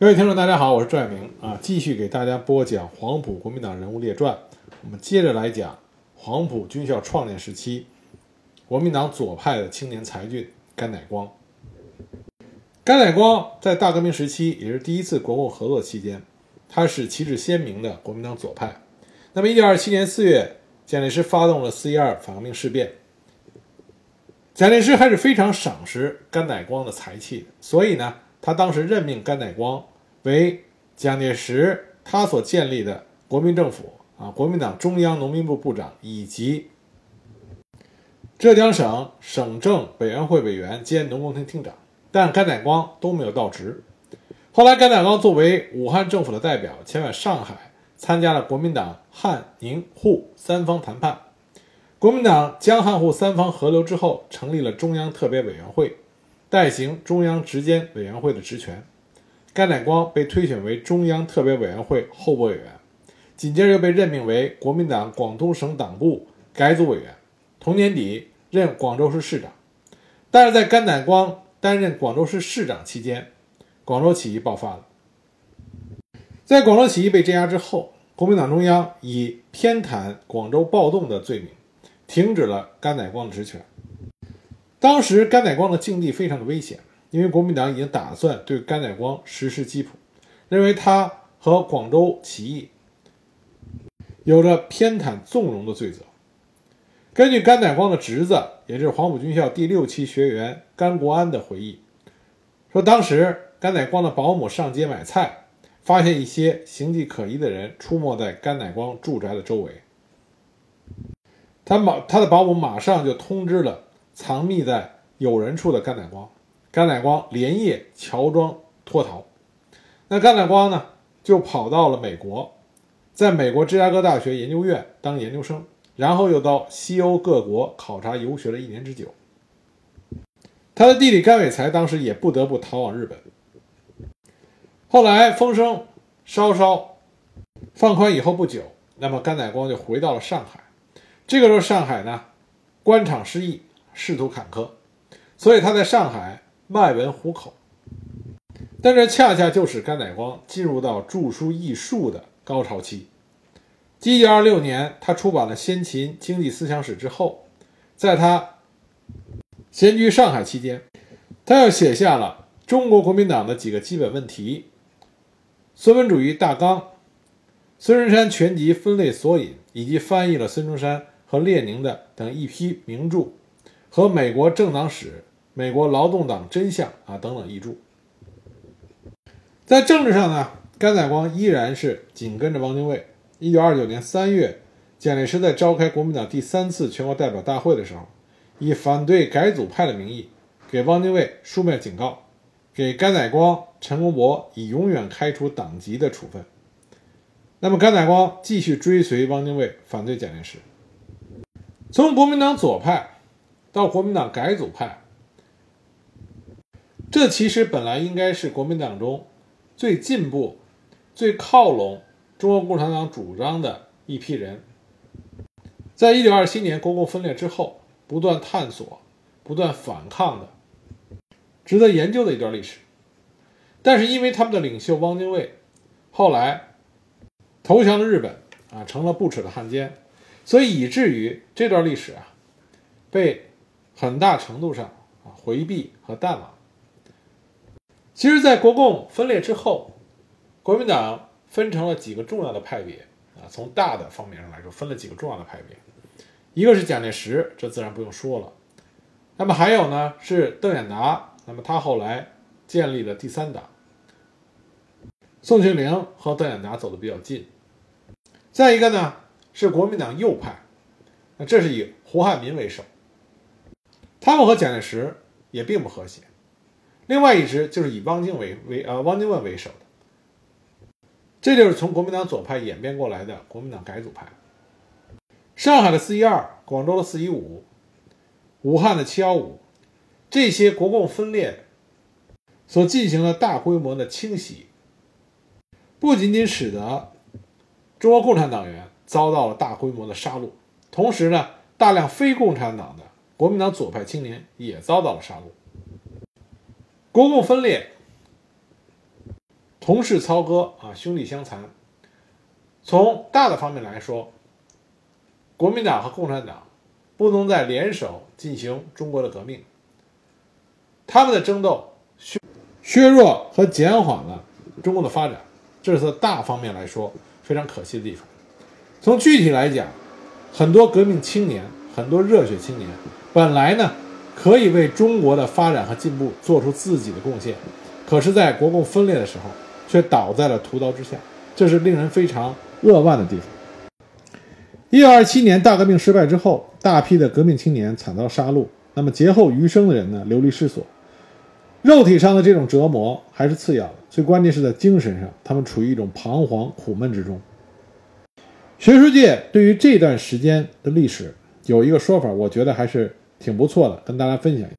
各位听众，大家好，我是赵爱明啊，继续给大家播讲黄埔国民党人物列传。我们接着来讲黄埔军校创建时期国民党左派的青年才俊甘乃光。甘乃光在大革命时期，也是第一次国共合作期间，他是旗帜鲜明的国民党左派。那么，一九二七年四月，蒋介石发动了四一二反革命事变，蒋介石还是非常赏识甘乃光的才气，所以呢，他当时任命甘乃光。为蒋介石他所建立的国民政府啊，国民党中央农民部部长以及浙江省省政委员会委员兼农工厅厅长，但甘乃光都没有到职。后来，甘乃光作为武汉政府的代表前往上海，参加了国民党汉宁沪三方谈判。国民党江汉沪三方合流之后，成立了中央特别委员会，代行中央直监委员会的职权。甘乃光被推选为中央特别委员会候补委员，紧接着又被任命为国民党广东省党部改组委员。同年底任广州市市长。但是在甘乃光担任广州市市长期间，广州起义爆发了。在广州起义被镇压之后，国民党中央以偏袒广州暴动的罪名，停止了甘乃光的职权。当时甘乃光的境地非常的危险。因为国民党已经打算对甘乃光实施缉捕，认为他和广州起义有着偏袒纵容的罪责。根据甘乃光的侄子，也就是黄埔军校第六期学员甘国安的回忆，说当时甘乃光的保姆上街买菜，发现一些形迹可疑的人出没在甘乃光住宅的周围，他马他的保姆马上就通知了藏匿在有人处的甘乃光。甘乃光连夜乔装脱逃，那甘乃光呢，就跑到了美国，在美国芝加哥大学研究院当研究生，然后又到西欧各国考察游学了一年之久。他的弟弟甘伟才当时也不得不逃往日本。后来风声稍稍放宽以后不久，那么甘乃光就回到了上海。这个时候上海呢，官场失意，仕途坎坷，所以他在上海。卖文糊口，但这恰恰就是甘乃光进入到著书艺术的高潮期。一九二六年，他出版了《先秦经济思想史》之后，在他闲居上海期间，他又写下了中国国民党的几个基本问题、孙文主义大纲、孙中山全集分类索引，以及翻译了孙中山和列宁的等一批名著和美国政党史。美国劳动党真相啊等等译著，在政治上呢，甘乃光依然是紧跟着汪精卫。一九二九年三月，蒋介石在召开国民党第三次全国代表大会的时候，以反对改组派的名义，给汪精卫书面警告，给甘乃光、陈公博以永远开除党籍的处分。那么甘乃光继续追随汪精卫，反对蒋介石。从国民党左派到国民党改组派。这其实本来应该是国民党中最进步、最靠拢中国共产党主张的一批人，在一九二七年国共分裂之后，不断探索、不断反抗的，值得研究的一段历史。但是因为他们的领袖汪精卫后来投降了日本，啊，成了不耻的汉奸，所以以至于这段历史啊，被很大程度上啊回避和淡忘。其实，在国共分裂之后，国民党分成了几个重要的派别啊。从大的方面上来说，分了几个重要的派别，一个是蒋介石，这自然不用说了。那么还有呢，是邓演达，那么他后来建立了第三党。宋庆龄和邓演达走的比较近。再一个呢，是国民党右派，那这是以胡汉民为首，他们和蒋介石也并不和谐。另外一支就是以汪精卫为呃汪精卫为首的，这就是从国民党左派演变过来的国民党改组派。上海的四一二，广州的四一五，武汉的七幺五，这些国共分裂所进行的大规模的清洗，不仅仅使得中国共产党员遭到了大规模的杀戮，同时呢，大量非共产党的国民党左派青年也遭到了杀戮。国共分裂同室操戈啊，兄弟相残。从大的方面来说，国民党和共产党不能再联手进行中国的革命，他们的争斗削削弱和减缓了中国的发展，这是大方面来说非常可惜的地方。从具体来讲，很多革命青年，很多热血青年，本来呢可以为中国的发展和进步做出自己的贡献，可是，在国共分裂的时候，却倒在了屠刀之下，这是令人非常扼腕的地方。一九二七年大革命失败之后，大批的革命青年惨遭杀戮，那么劫后余生的人呢，流离失所。肉体上的这种折磨还是次要的，最关键是在精神上，他们处于一种彷徨苦闷之中。学术界对于这段时间的历史有一个说法，我觉得还是挺不错的，跟大家分享一下。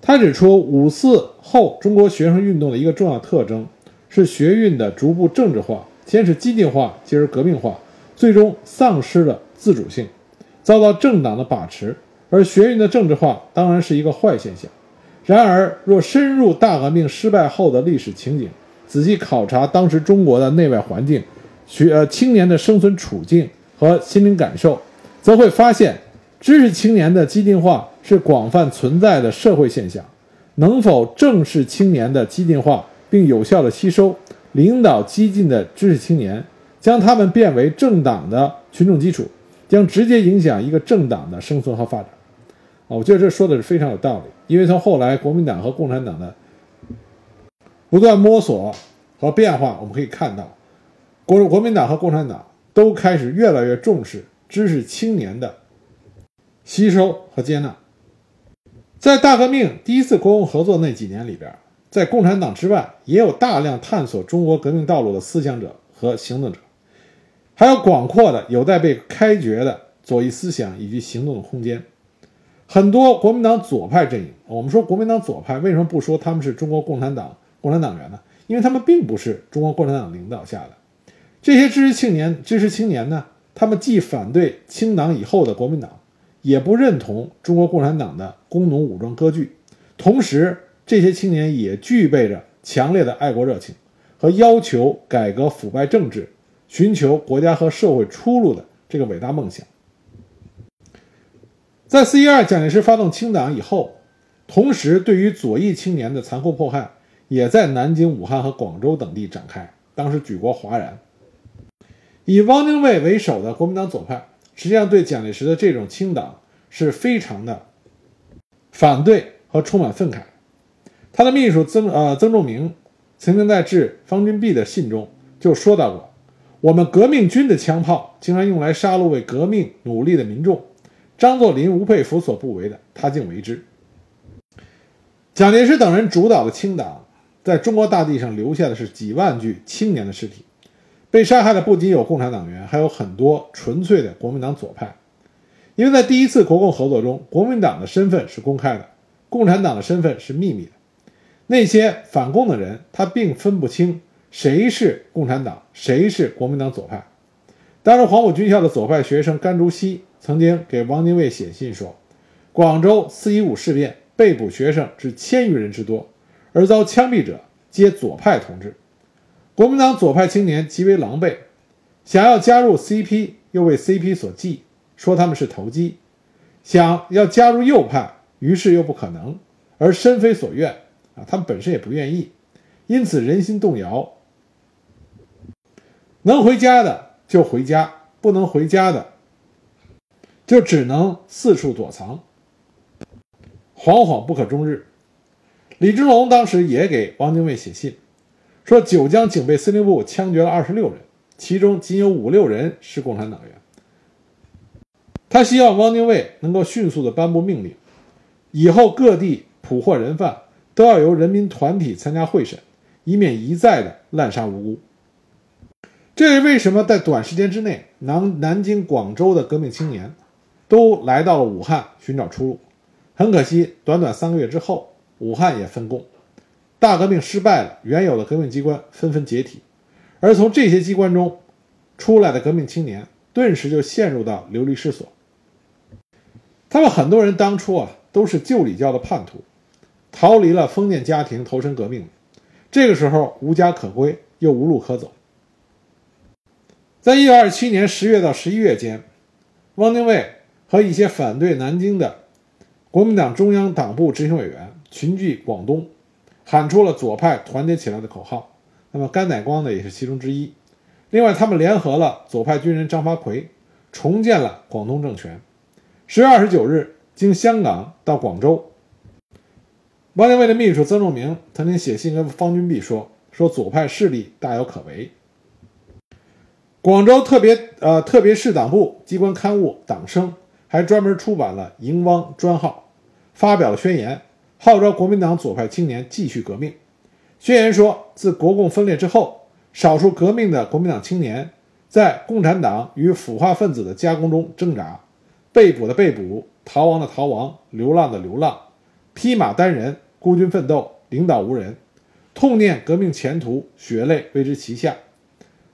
他指出，五四后中国学生运动的一个重要特征是学运的逐步政治化，先是激进化，继而革命化，最终丧失了自主性，遭到政党的把持。而学运的政治化当然是一个坏现象。然而，若深入大革命失败后的历史情景，仔细考察当时中国的内外环境、学呃青年的生存处境和心灵感受，则会发现，知识青年的激进化是广泛存在的社会现象。能否正视青年的激进化，并有效的吸收、领导激进的知识青年，将他们变为政党的群众基础，将直接影响一个政党的生存和发展。啊，我觉得这说的是非常有道理。因为从后来国民党和共产党的不断摸索和变化，我们可以看到，国国民党和共产党都开始越来越重视知识青年的吸收和接纳。在大革命第一次国共合作那几年里边，在共产党之外，也有大量探索中国革命道路的思想者和行动者，还有广阔的有待被开掘的左翼思想以及行动的空间。很多国民党左派阵营，我们说国民党左派为什么不说他们是中国共产党共产党员呢？因为他们并不是中国共产党领导下的这些知识青年。知识青年呢，他们既反对清党以后的国民党，也不认同中国共产党的工农武装割据。同时，这些青年也具备着强烈的爱国热情和要求改革腐败政治、寻求国家和社会出路的这个伟大梦想。在四一二蒋介石发动清党以后，同时对于左翼青年的残酷迫害也在南京、武汉和广州等地展开。当时举国哗然。以汪精卫为首的国民党左派，实际上对蒋介石的这种清党是非常的反对和充满愤慨。他的秘书曾呃曾仲明曾经在致方君碧的信中就说到过：“我们革命军的枪炮竟然用来杀戮为革命努力的民众。”张作霖、吴佩孚所不为的，他竟为之。蒋介石等人主导的清党，在中国大地上留下的是几万具青年的尸体。被杀害的不仅有共产党员，还有很多纯粹的国民党左派。因为在第一次国共合作中，国民党的身份是公开的，共产党的身份是秘密的。那些反共的人，他并分不清谁是共产党，谁是国民党左派。当时黄埔军校的左派学生甘竹溪。曾经给汪精卫写信说，广州四一五事变被捕学生至千余人之多，而遭枪毙者皆左派同志。国民党左派青年极为狼狈，想要加入 CP 又为 CP 所忌，说他们是投机；想要加入右派，于是又不可能，而身非所愿啊，他们本身也不愿意，因此人心动摇。能回家的就回家，不能回家的。就只能四处躲藏，惶惶不可终日。李之龙当时也给汪精卫写信，说九江警备司令部枪决了二十六人，其中仅有五六人是共产党员。他希望汪精卫能够迅速的颁布命令，以后各地捕获人犯都要由人民团体参加会审，以免一再的滥杀无辜。这是为什么在短时间之内，南南京、广州的革命青年。都来到了武汉寻找出路，很可惜，短短三个月之后，武汉也分共，大革命失败了，原有的革命机关纷纷解体，而从这些机关中出来的革命青年，顿时就陷入到流离失所。他们很多人当初啊，都是旧礼教的叛徒，逃离了封建家庭，投身革命。这个时候无家可归，又无路可走。在一九二七年十月到十一月间，汪精卫和一些反对南京的国民党中央党部执行委员群聚广东，喊出了“左派团结起来”的口号。那么甘乃光呢，也是其中之一。另外，他们联合了左派军人张发奎，重建了广东政权。十月二十九日，经香港到广州，汪精卫的秘书曾仲明曾经写信跟方君碧说：“说左派势力大有可为。”广州特别呃特别市党部机关刊物《党声》还专门出版了《迎汪》专号，发表了宣言，号召国民党左派青年继续革命。宣言说，自国共分裂之后，少数革命的国民党青年在共产党与腐化分子的夹攻中挣扎，被捕的被捕，逃亡的逃亡，流浪的流浪，披马单人，孤军奋斗，领导无人，痛念革命前途，血泪为之旗下。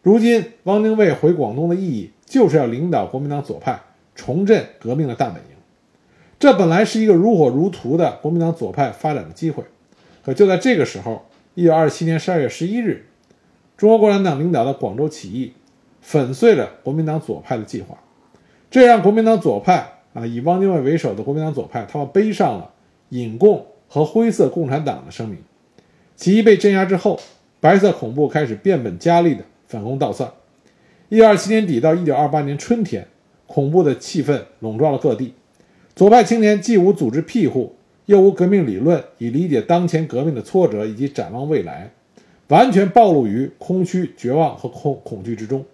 如今，汪精卫回广东的意义，就是要领导国民党左派重振革命的大本营。这本来是一个如火如荼的国民党左派发展的机会，可就在这个时候，一九二七年十二月十一日，中国共产党领导的广州起义，粉碎了国民党左派的计划，这让国民党左派啊，以汪精卫为首的国民党左派，他们背上了引共和灰色共产党的声明。起义被镇压之后，白色恐怖开始变本加厉的。反攻倒算，一九二七年底到一九二八年春天，恐怖的气氛笼罩了各地。左派青年既无组织庇护，又无革命理论以理解当前革命的挫折以及展望未来，完全暴露于空虚、绝望和恐恐惧之中。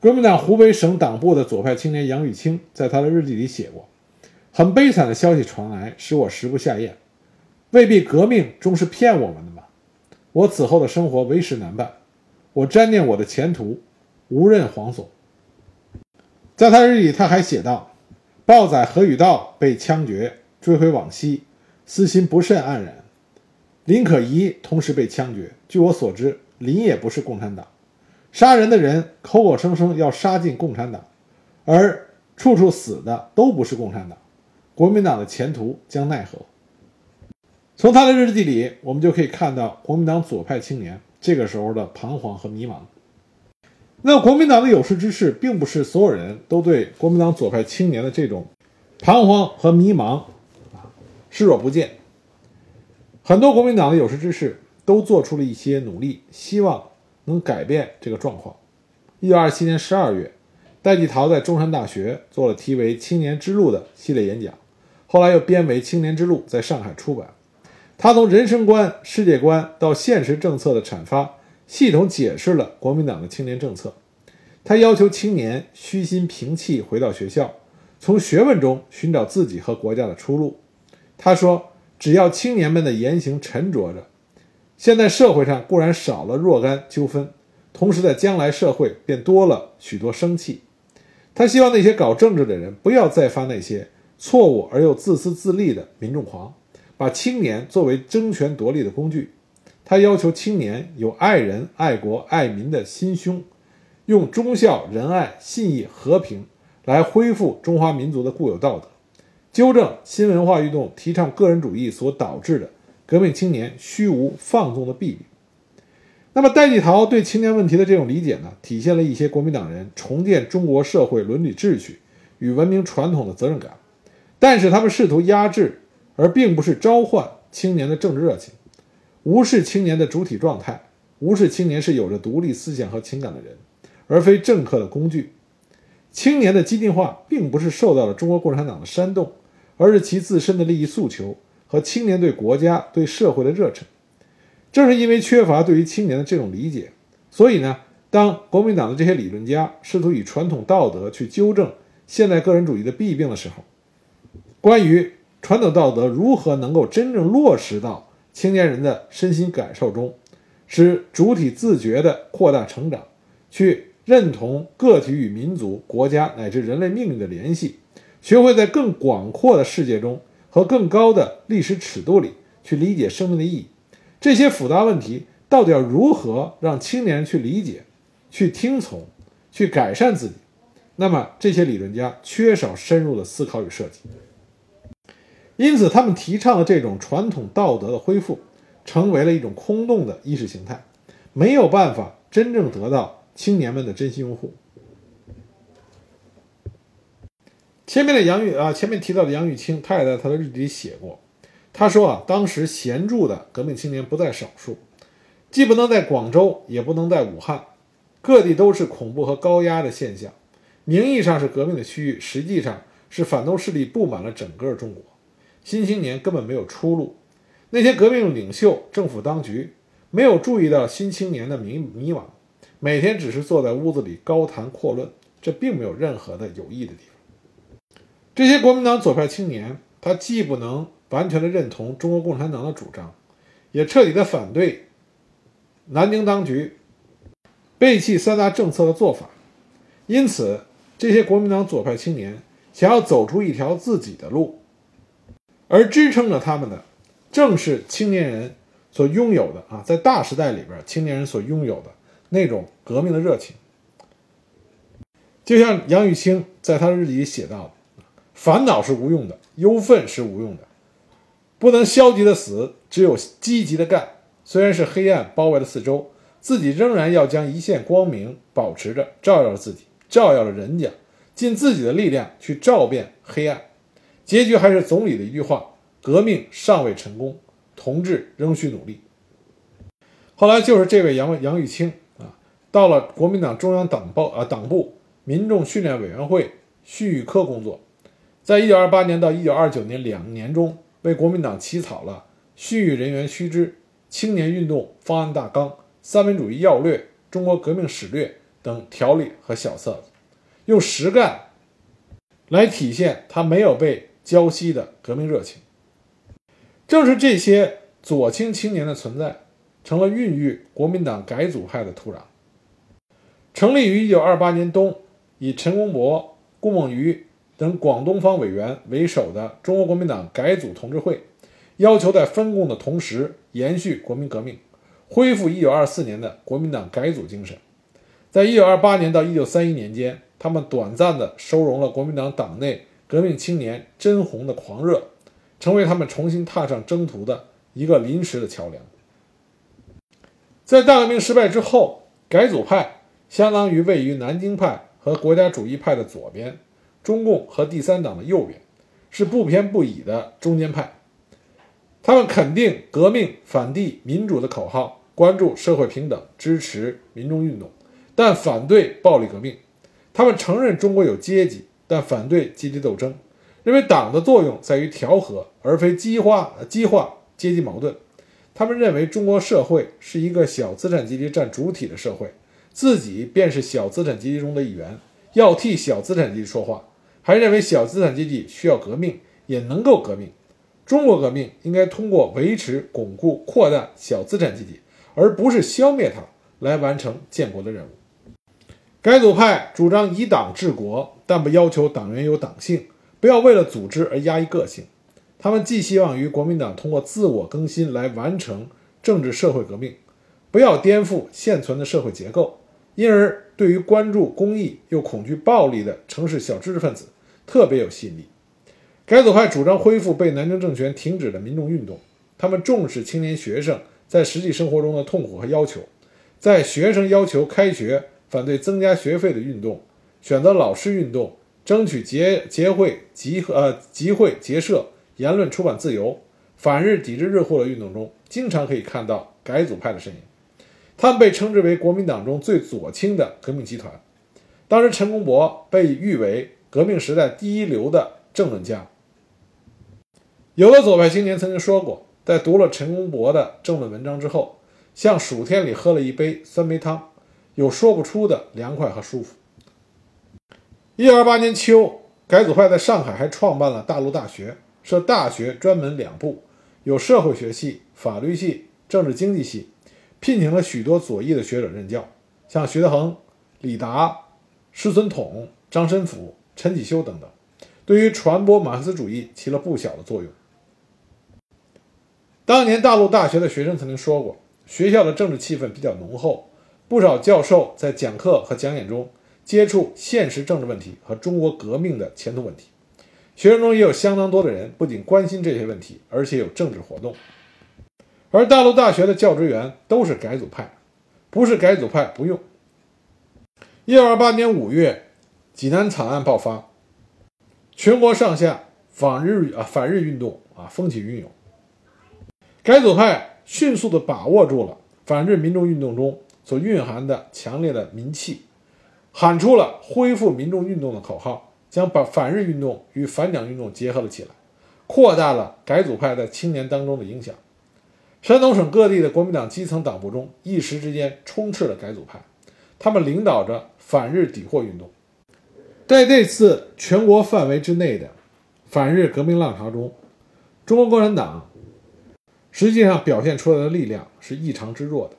国民党湖北省党部的左派青年杨玉清在他的日记里写过：“很悲惨的消息传来，使我食不下咽。未必革命终是骗我们的吗？我此后的生活为时难办。”我瞻念我的前途，无任惶悚。在他日记，他还写道：“豹仔何宇道被枪决，追悔往昔，私心不甚黯然。林可怡同时被枪决。据我所知，林也不是共产党。杀人的人口口声声要杀尽共产党，而处处死的都不是共产党。国民党的前途将奈何？”从他的日记里，我们就可以看到国民党左派青年。这个时候的彷徨和迷茫。那国民党的有识之士，并不是所有人都对国民党左派青年的这种彷徨和迷茫啊视若不见。很多国民党的有识之士都做出了一些努力，希望能改变这个状况。一九二七年十二月，戴季陶在中山大学做了题为《青年之路》的系列演讲，后来又编为《青年之路》在上海出版。他从人生观、世界观到现实政策的阐发，系统解释了国民党的青年政策。他要求青年虚心平气，回到学校，从学问中寻找自己和国家的出路。他说：“只要青年们的言行沉着着，现在社会上固然少了若干纠纷，同时在将来社会便多了许多生气。”他希望那些搞政治的人不要再发那些错误而又自私自利的民众狂。把青年作为争权夺利的工具，他要求青年有爱人、爱国、爱民的心胸，用忠孝、仁爱、信义、和平来恢复中华民族的固有道德，纠正新文化运动提倡个人主义所导致的革命青年虚无放纵的弊病。那么，戴季陶对青年问题的这种理解呢，体现了一些国民党人重建中国社会伦理秩序与文明传统的责任感，但是他们试图压制。而并不是召唤青年的政治热情，无视青年的主体状态，无视青年是有着独立思想和情感的人，而非政客的工具。青年的激进化并不是受到了中国共产党的煽动，而是其自身的利益诉求和青年对国家、对社会的热忱。正是因为缺乏对于青年的这种理解，所以呢，当国民党的这些理论家试图以传统道德去纠正现代个人主义的弊病的时候，关于。传统道德如何能够真正落实到青年人的身心感受中，使主体自觉地扩大成长，去认同个体与民族、国家乃至人类命运的联系，学会在更广阔的世界中和更高的历史尺度里去理解生命的意义？这些复杂问题到底要如何让青年人去理解、去听从、去改善自己？那么这些理论家缺少深入的思考与设计。因此，他们提倡的这种传统道德的恢复，成为了一种空洞的意识形态，没有办法真正得到青年们的真心拥护。前面的杨玉啊，前面提到的杨玉清，他也在他的日记里写过，他说啊，当时闲住的革命青年不在少数，既不能在广州，也不能在武汉，各地都是恐怖和高压的现象。名义上是革命的区域，实际上是反动势力布满了整个中国。新青年根本没有出路。那些革命领袖、政府当局没有注意到新青年的迷迷惘，每天只是坐在屋子里高谈阔论，这并没有任何的有益的地方。这些国民党左派青年，他既不能完全的认同中国共产党的主张，也彻底的反对南京当局背弃三大政策的做法。因此，这些国民党左派青年想要走出一条自己的路，而支撑着他们的，正是青年人所拥有的啊，在大时代里边，青年人所拥有的那种革命的热情。就像杨玉清在他日记里写到的。烦恼是无用的，忧愤是无用的，不能消极的死，只有积极的干。虽然是黑暗包围了四周，自己仍然要将一线光明保持着，照耀着自己，照耀着人家，尽自己的力量去照遍黑暗。结局还是总理的一句话：革命尚未成功，同志仍需努力。后来就是这位杨杨玉清啊，到了国民党中央党报啊党部民众训练委员会训育科工作。在一九二八年到一九二九年两年中，为国民党起草了《训育人员须知》《青年运动方案大纲》《三民主义要略》《中国革命史略》等条例和小册子，用实干来体现他没有被浇熄的革命热情。正是这些左倾青年的存在，成了孕育国民党改组派的土壤。成立于一九二八年冬，以陈公博、顾孟余。等广东方委员为首的中国国民党改组同志会，要求在分共的同时延续国民革命，恢复1924年的国民党改组精神。在1928年到1931年间，他们短暂地收容了国民党党内革命青年真红的狂热，成为他们重新踏上征途的一个临时的桥梁。在大革命失败之后，改组派相当于位于南京派和国家主义派的左边。中共和第三党的右边，是不偏不倚的中间派。他们肯定革命、反帝、民主的口号，关注社会平等，支持民众运动，但反对暴力革命。他们承认中国有阶级，但反对阶级斗争，认为党的作用在于调和，而非激化激化阶级矛盾。他们认为中国社会是一个小资产阶级占主体的社会，自己便是小资产阶级中的一员，要替小资产阶级说话。还认为小资产阶级需要革命，也能够革命。中国革命应该通过维持、巩固、扩大小资产阶级，而不是消灭它，来完成建国的任务。改组派主张以党治国，但不要求党员有党性，不要为了组织而压抑个性。他们寄希望于国民党通过自我更新来完成政治社会革命，不要颠覆现存的社会结构。因而，对于关注公益又恐惧暴力的城市小知识分子，特别有吸引力。改组派主张恢复被南京政权停止的民众运动，他们重视青年学生在实际生活中的痛苦和要求，在学生要求开学、反对增加学费的运动、选择老师运动、争取结结会集呃集会结社、言论出版自由、反日抵制日货的运动中，经常可以看到改组派的身影。他们被称之为国民党中最左倾的革命集团。当时，陈公博被誉为革命时代第一流的政论家。有的左派青年曾经说过，在读了陈公博的政论文章之后，像暑天里喝了一杯酸梅汤，有说不出的凉快和舒服。一九二八年秋，改组派在上海还创办了大陆大学，设大学专门两部，有社会学系、法律系、政治经济系。聘请了许多左翼的学者任教，像徐德恒、李达、施存统、张申府、陈启修等等，对于传播马克思主义起了不小的作用。当年大陆大学的学生曾经说过，学校的政治气氛比较浓厚，不少教授在讲课和讲演中接触现实政治问题和中国革命的前途问题。学生中也有相当多的人不仅关心这些问题，而且有政治活动。而大陆大学的教职员都是改组派，不是改组派不用。一九二八年五月，济南惨案爆发，全国上下反日啊反日运动啊风起云涌，改组派迅速地把握住了反日民众运动中所蕴含的强烈的民气，喊出了恢复民众运动的口号，将把反日运动与反蒋运动结合了起来，扩大了改组派在青年当中的影响。山东省各地的国民党基层党部中，一时之间充斥了改组派，他们领导着反日抵货运动。在这次全国范围之内的反日革命浪潮中，中国共产党实际上表现出来的力量是异常之弱的。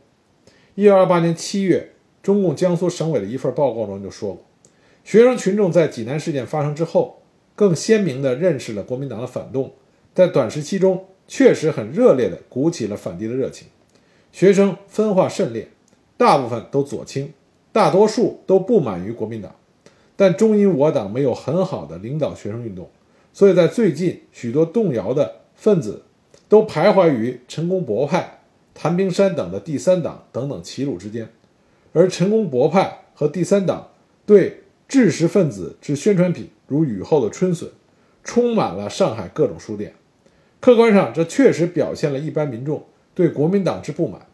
一九二八年七月，中共江苏省委的一份报告中就说过，学生群众在济南事件发生之后，更鲜明地认识了国民党的反动，在短时期中。确实很热烈地鼓起了反帝的热情，学生分化甚烈，大部分都左倾，大多数都不满于国民党，但终因我党没有很好的领导学生运动，所以在最近许多动摇的分子都徘徊于陈公博派、谭平山等的第三党等等齐鲁之间，而陈公博派和第三党对知识分子之宣传品如雨后的春笋，充满了上海各种书店。客观上，这确实表现了一般民众对国民党之不满。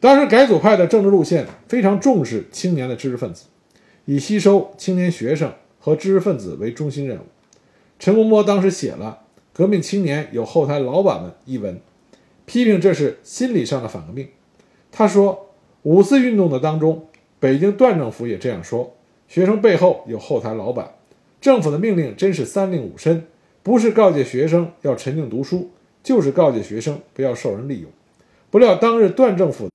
当时改组派的政治路线非常重视青年的知识分子，以吸收青年学生和知识分子为中心任务。陈公博当时写了《革命青年有后台老板们》一文，批评这是心理上的反革命。他说，五四运动的当中，北京段政府也这样说：学生背后有后台老板，政府的命令真是三令五申。不是告诫学生要沉静读书，就是告诫学生不要受人利用。不料当日段政府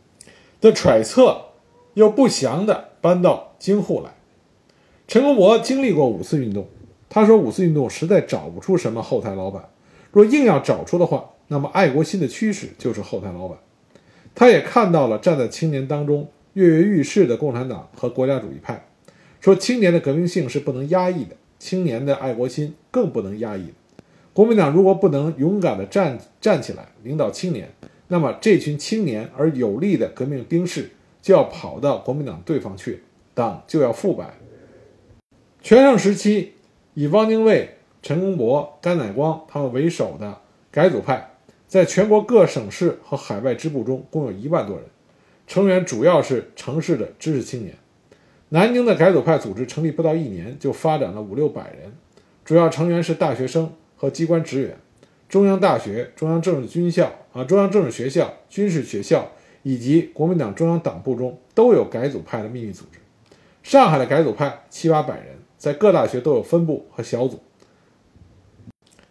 的揣测又不祥地搬到京沪来。陈公博经历过五四运动，他说五四运动实在找不出什么后台老板，若硬要找出的话，那么爱国心的驱使就是后台老板。他也看到了站在青年当中跃跃欲试的共产党和国家主义派，说青年的革命性是不能压抑的。青年的爱国心更不能压抑。国民党如果不能勇敢地站站起来，领导青年，那么这群青年而有力的革命兵士就要跑到国民党对方去，党就要腐败。全盛时期，以汪精卫、陈公博、甘乃光他们为首的改组派，在全国各省市和海外支部中共有一万多人，成员主要是城市的知识青年。南京的改组派组织成立不到一年，就发展了五六百人，主要成员是大学生和机关职员。中央大学、中央政治军校啊、中央政治学校、军事学校以及国民党中央党部中都有改组派的秘密组织。上海的改组派七八百人，在各大学都有分部和小组。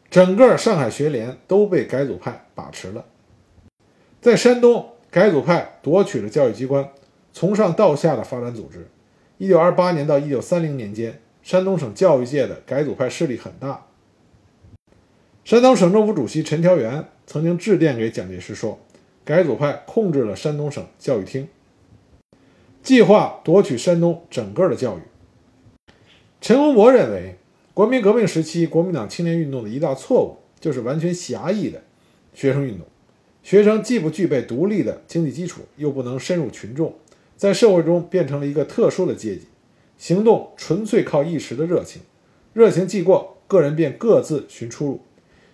整个上海学联都被改组派把持了。在山东，改组派夺取了教育机关，从上到下的发展组织。一九二八年到一九三零年间，山东省教育界的改组派势力很大。山东省政府主席陈调元曾经致电给蒋介石说：“改组派控制了山东省教育厅，计划夺取山东整个的教育。”陈公博认为，国民革命时期国民党青年运动的一大错误就是完全狭义的学生运动，学生既不具备独立的经济基础，又不能深入群众。在社会中变成了一个特殊的阶级，行动纯粹靠一时的热情，热情既过，个人便各自寻出路。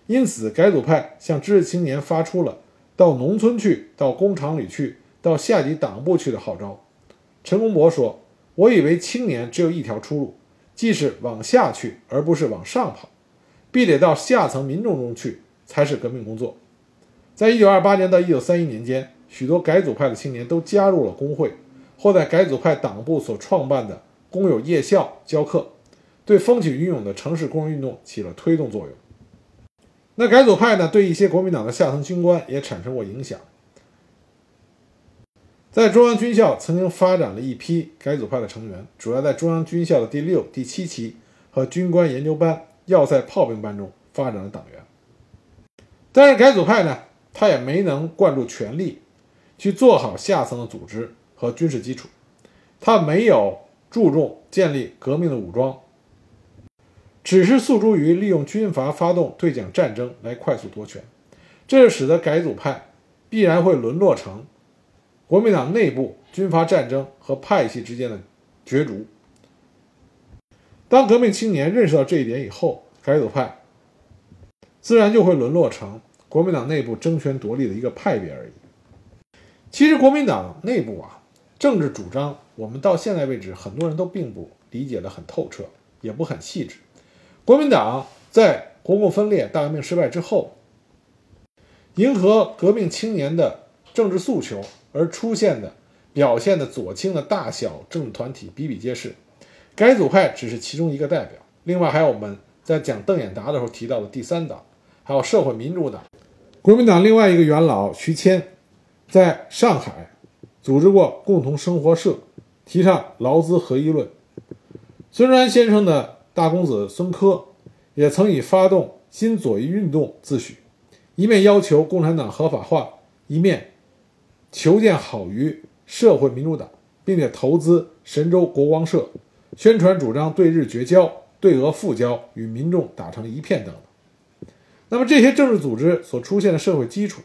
因此，改组派向知识青年发出了到农村去、到工厂里去、到下级党部去的号召。陈公博说：“我以为青年只有一条出路，即是往下去，而不是往上跑，必得到下层民众中去，才是革命工作。”在一九二八年到一九三一年间，许多改组派的青年都加入了工会。或在改组派党部所创办的工友夜校教课，对风起云涌的城市工人运动起了推动作用。那改组派呢，对一些国民党的下层军官也产生过影响。在中央军校曾经发展了一批改组派的成员，主要在中央军校的第六、第七期和军官研究班、要塞炮兵班中发展了党员。但是改组派呢，他也没能灌注全力去做好下层的组织。和军事基础，他没有注重建立革命的武装，只是诉诸于利用军阀发动对蒋战争来快速夺权，这就使得改组派必然会沦落成国民党内部军阀战争和派系之间的角逐。当革命青年认识到这一点以后，改组派自然就会沦落成国民党内部争权夺利的一个派别而已。其实，国民党内部啊，政治主张，我们到现在为止，很多人都并不理解的很透彻，也不很细致。国民党在国共分裂、大革命失败之后，迎合革命青年的政治诉求而出现的、表现的左倾的大小政治团体比比皆是。改组派只是其中一个代表，另外还有我们在讲邓演达的时候提到的第三党，还有社会民主党。国民党另外一个元老徐谦，在上海组织过共同生活社，提倡劳资合一论。孙中山先生的大公子孙科，也曾以发动新左翼运动自诩，一面要求共产党合法化，一面求见好于社会民主党，并且投资神州国光社。宣传主张对日绝交、对俄复交，与民众打成一片等。那么这些政治组织所出现的社会基础，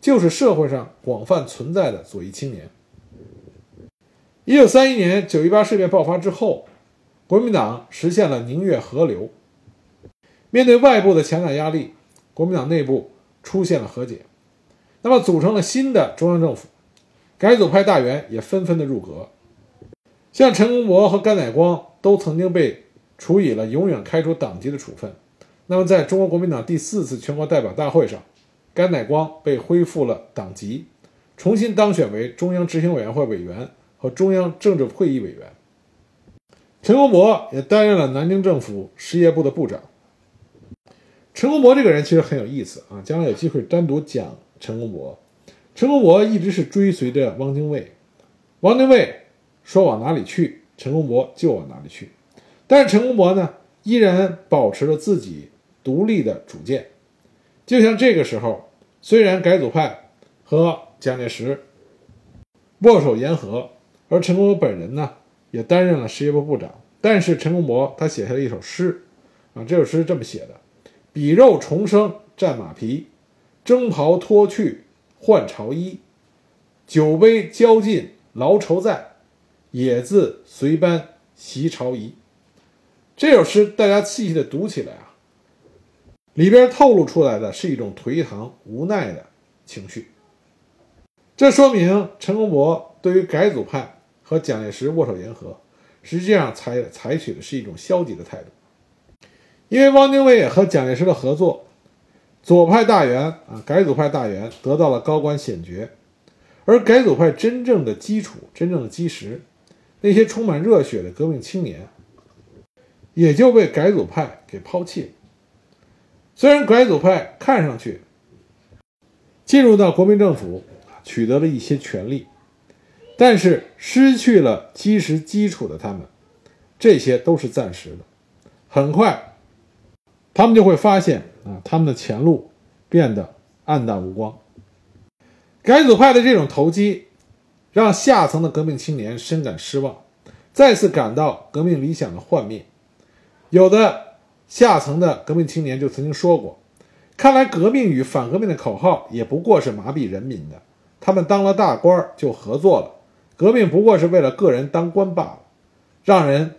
就是社会上广泛存在的左翼青年。一九三一年九一八事变爆发之后，国民党实现了宁越合流。面对外部的强大压力，国民党内部出现了和解，那么组成了新的中央政府，改组派大员也纷纷的入阁。像陈公博和甘乃光都曾经被处以了永远开除党籍的处分。那么，在中国国民党第四次全国代表大会上，甘乃光被恢复了党籍，重新当选为中央执行委员会委员和中央政治会议委员。陈公博也担任了南京政府实业部的部长。陈公博这个人其实很有意思啊，将来有机会单独讲陈公博。陈公博一直是追随着汪精卫，汪精卫。说往哪里去，陈公博就往哪里去。但是陈公博呢，依然保持了自己独立的主见。就像这个时候，虽然改组派和蒋介石握手言和，而陈公博本人呢，也担任了实业部部长。但是陈公博他写下了一首诗，啊，这首诗是这么写的：“比肉重生战马皮，征袍脱去换朝衣，酒杯浇尽劳愁在。”也自随班袭朝仪，这首诗大家细细的读起来啊，里边透露出来的是一种颓唐无奈的情绪。这说明陈公博对于改组派和蒋介石握手言和，实际上采采取的是一种消极的态度。因为汪精卫和蒋介石的合作，左派大员啊，改组派大员得到了高官显爵，而改组派真正的基础、真正的基石。那些充满热血的革命青年，也就被改组派给抛弃了。虽然改组派看上去进入到国民政府，取得了一些权利，但是失去了基石基础的他们，这些都是暂时的。很快，他们就会发现啊，他们的前路变得暗淡无光。改组派的这种投机。让下层的革命青年深感失望，再次感到革命理想的幻灭。有的下层的革命青年就曾经说过：“看来革命与反革命的口号也不过是麻痹人民的。他们当了大官就合作了，革命不过是为了个人当官罢了，让人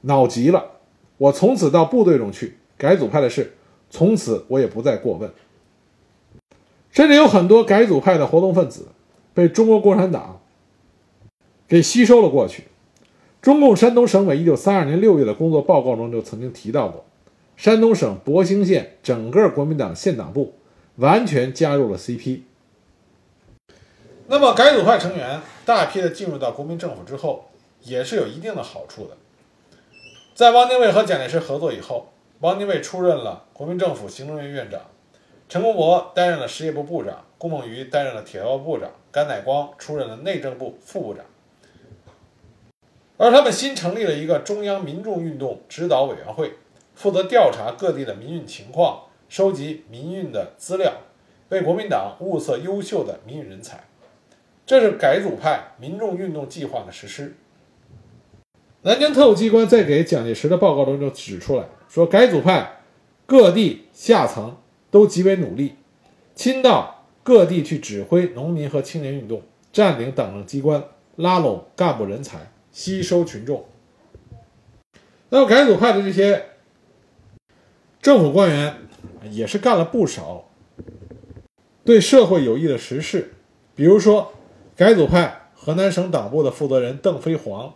恼极了。我从此到部队中去，改组派的事，从此我也不再过问。”甚至有很多改组派的活动分子。被中国共产党给吸收了过去。中共山东省委一九三二年六月的工作报告中就曾经提到过，山东省博兴县整个国民党县党部完全加入了 CP。那么改组派成员大批的进入到国民政府之后，也是有一定的好处的。在汪精卫和蒋介石合作以后，汪精卫出任了国民政府行政院院长，陈公博担任了实业部部长。顾孟余担任了铁道部长，甘乃光出任了内政部副部长，而他们新成立了一个中央民众运动指导委员会，负责调查各地的民运情况，收集民运的资料，为国民党物色优秀的民运人才。这是改组派民众运动计划的实施。南京特务机关在给蒋介石的报告中就指出来说，改组派各地下层都极为努力，亲到。各地去指挥农民和青年运动，占领党政机关，拉拢干部人才，吸收群众。那么改组派的这些政府官员也是干了不少对社会有益的实事，比如说改组派河南省党部的负责人邓飞黄，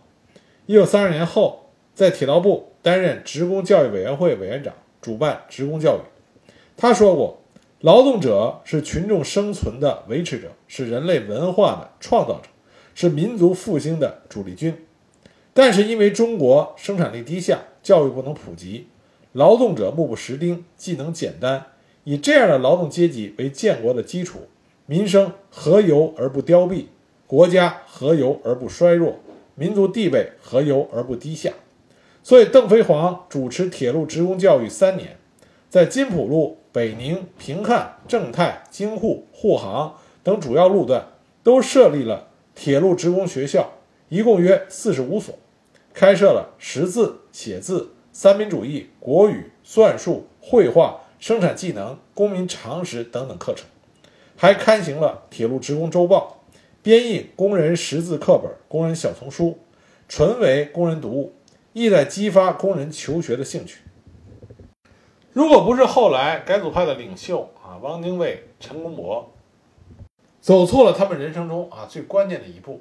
一九三二年后在铁道部担任职工教育委员会委员长，主办职工教育。他说过。劳动者是群众生存的维持者，是人类文化的创造者，是民族复兴的主力军。但是因为中国生产力低下，教育不能普及，劳动者目不识丁，技能简单，以这样的劳动阶级为建国的基础，民生何由而不凋敝？国家何由而不衰弱？民族地位何由而不低下？所以，邓飞黄主持铁路职工教育三年，在金浦路。北宁、平汉、正太、京沪、沪杭等主要路段都设立了铁路职工学校，一共约四十五所，开设了识字、写字、三民主义、国语、算术、绘画、生产技能、公民常识等等课程，还刊行了《铁路职工周报》，编印工人识字课本、工人小丛书，纯为工人读物，意在激发工人求学的兴趣。如果不是后来改组派的领袖啊，汪精卫、陈公博走错了他们人生中啊最关键的一步，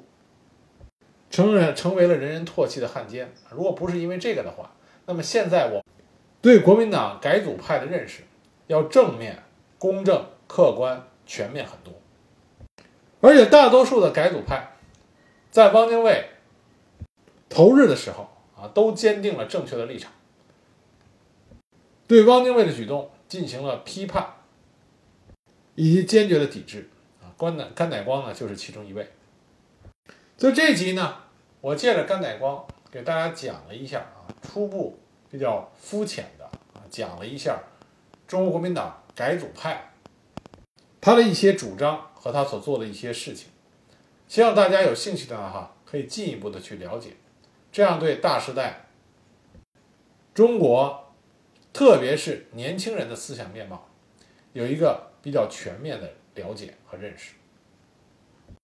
成人成为了人人唾弃的汉奸。如果不是因为这个的话，那么现在我对国民党改组派的认识要正面、公正、客观、全面很多。而且大多数的改组派在汪精卫投日的时候啊，都坚定了正确的立场。对汪精卫的举动进行了批判，以及坚决的抵制啊，关乃甘乃光呢就是其中一位。就这集呢，我借着甘乃光给大家讲了一下啊，初步比较肤浅的啊，讲了一下中国国民党改组派他的一些主张和他所做的一些事情，希望大家有兴趣的哈可以进一步的去了解，这样对大时代中国。特别是年轻人的思想面貌，有一个比较全面的了解和认识。